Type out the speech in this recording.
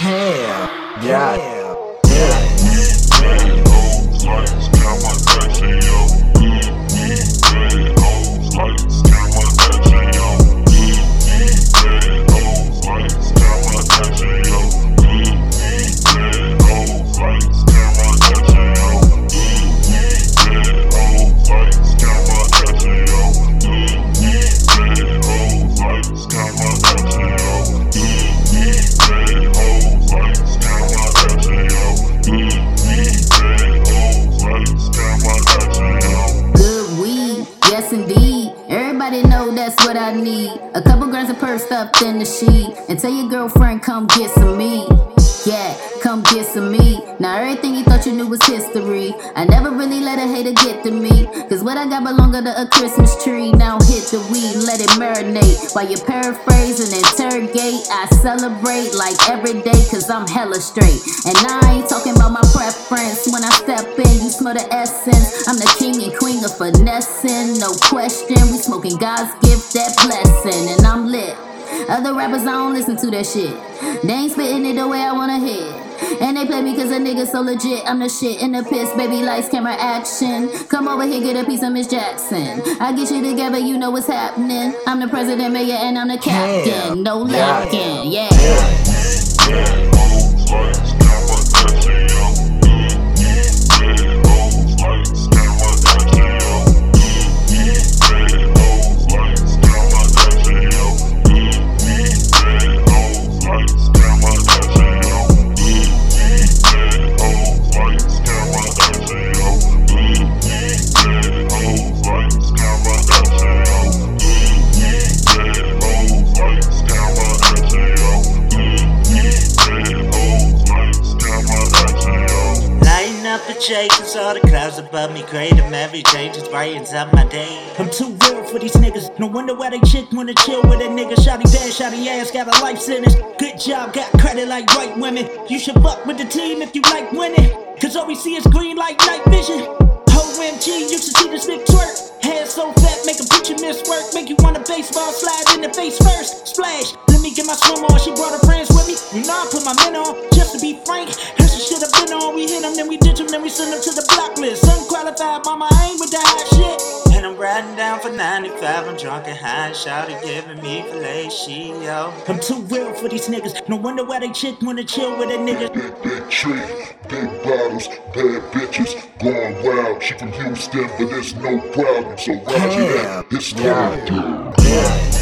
Yeah. yeah. That's what I need. A couple grams of purse stuffed in the sheet. And tell your girlfriend, come get some meat. Yeah, come get some meat. Now everything you thought you knew was history. I never really let a hater get to me. Cause what I got belong under a Christmas tree. Now hit the weed, let it marinate. While you paraphrase and interrogate, I celebrate like every day cause I'm hella straight. And I ain't talking about my preference. When I step in, you smell the essence. I'm the king and queen of finessing, no question. We smoking God's gift, that blessing, and I'm lit. Other rappers, I don't listen to that shit. They ain't spitting it the way I wanna hear. And they play me cause a nigga so legit. I'm the shit in the piss, baby lights, camera, action. Come over here, get a piece of Miss Jackson. I get you together, you know what's happening. I'm the president, mayor, and I'm the captain. No Yeah. lacking, yeah. Cause all the clouds above me gray. The every day just brightens up my day. I'm too real for these niggas. No wonder why they chick wanna chill with a nigga. Shotty bad, shotty ass, got a life sentence. Good job, got credit like white women. You should fuck with the team if you like winning. Cause all we see is green like night vision. OMG, you should see this big twerk. Hair so fat, make a picture miss work. Make you want a baseball slide in the face first. Splash, me get my swim on. She brought her friends with me. You know I put my men on, just to be frank. Here's some shit I've been on. We hit them, then we ditch them, then we send them to the block list. Unqualified, mama, I ain't with that hot shit. And I'm riding down for 95. I'm drunk and high. Shouty giving me fellatio. I'm too real for these niggas. No wonder why they chick wanna chill with a nigga. Big, big tree, big bottles, bad bitches, going wild. She from Houston, but there's no problem. So roger that. It's Yeah. time. yeah.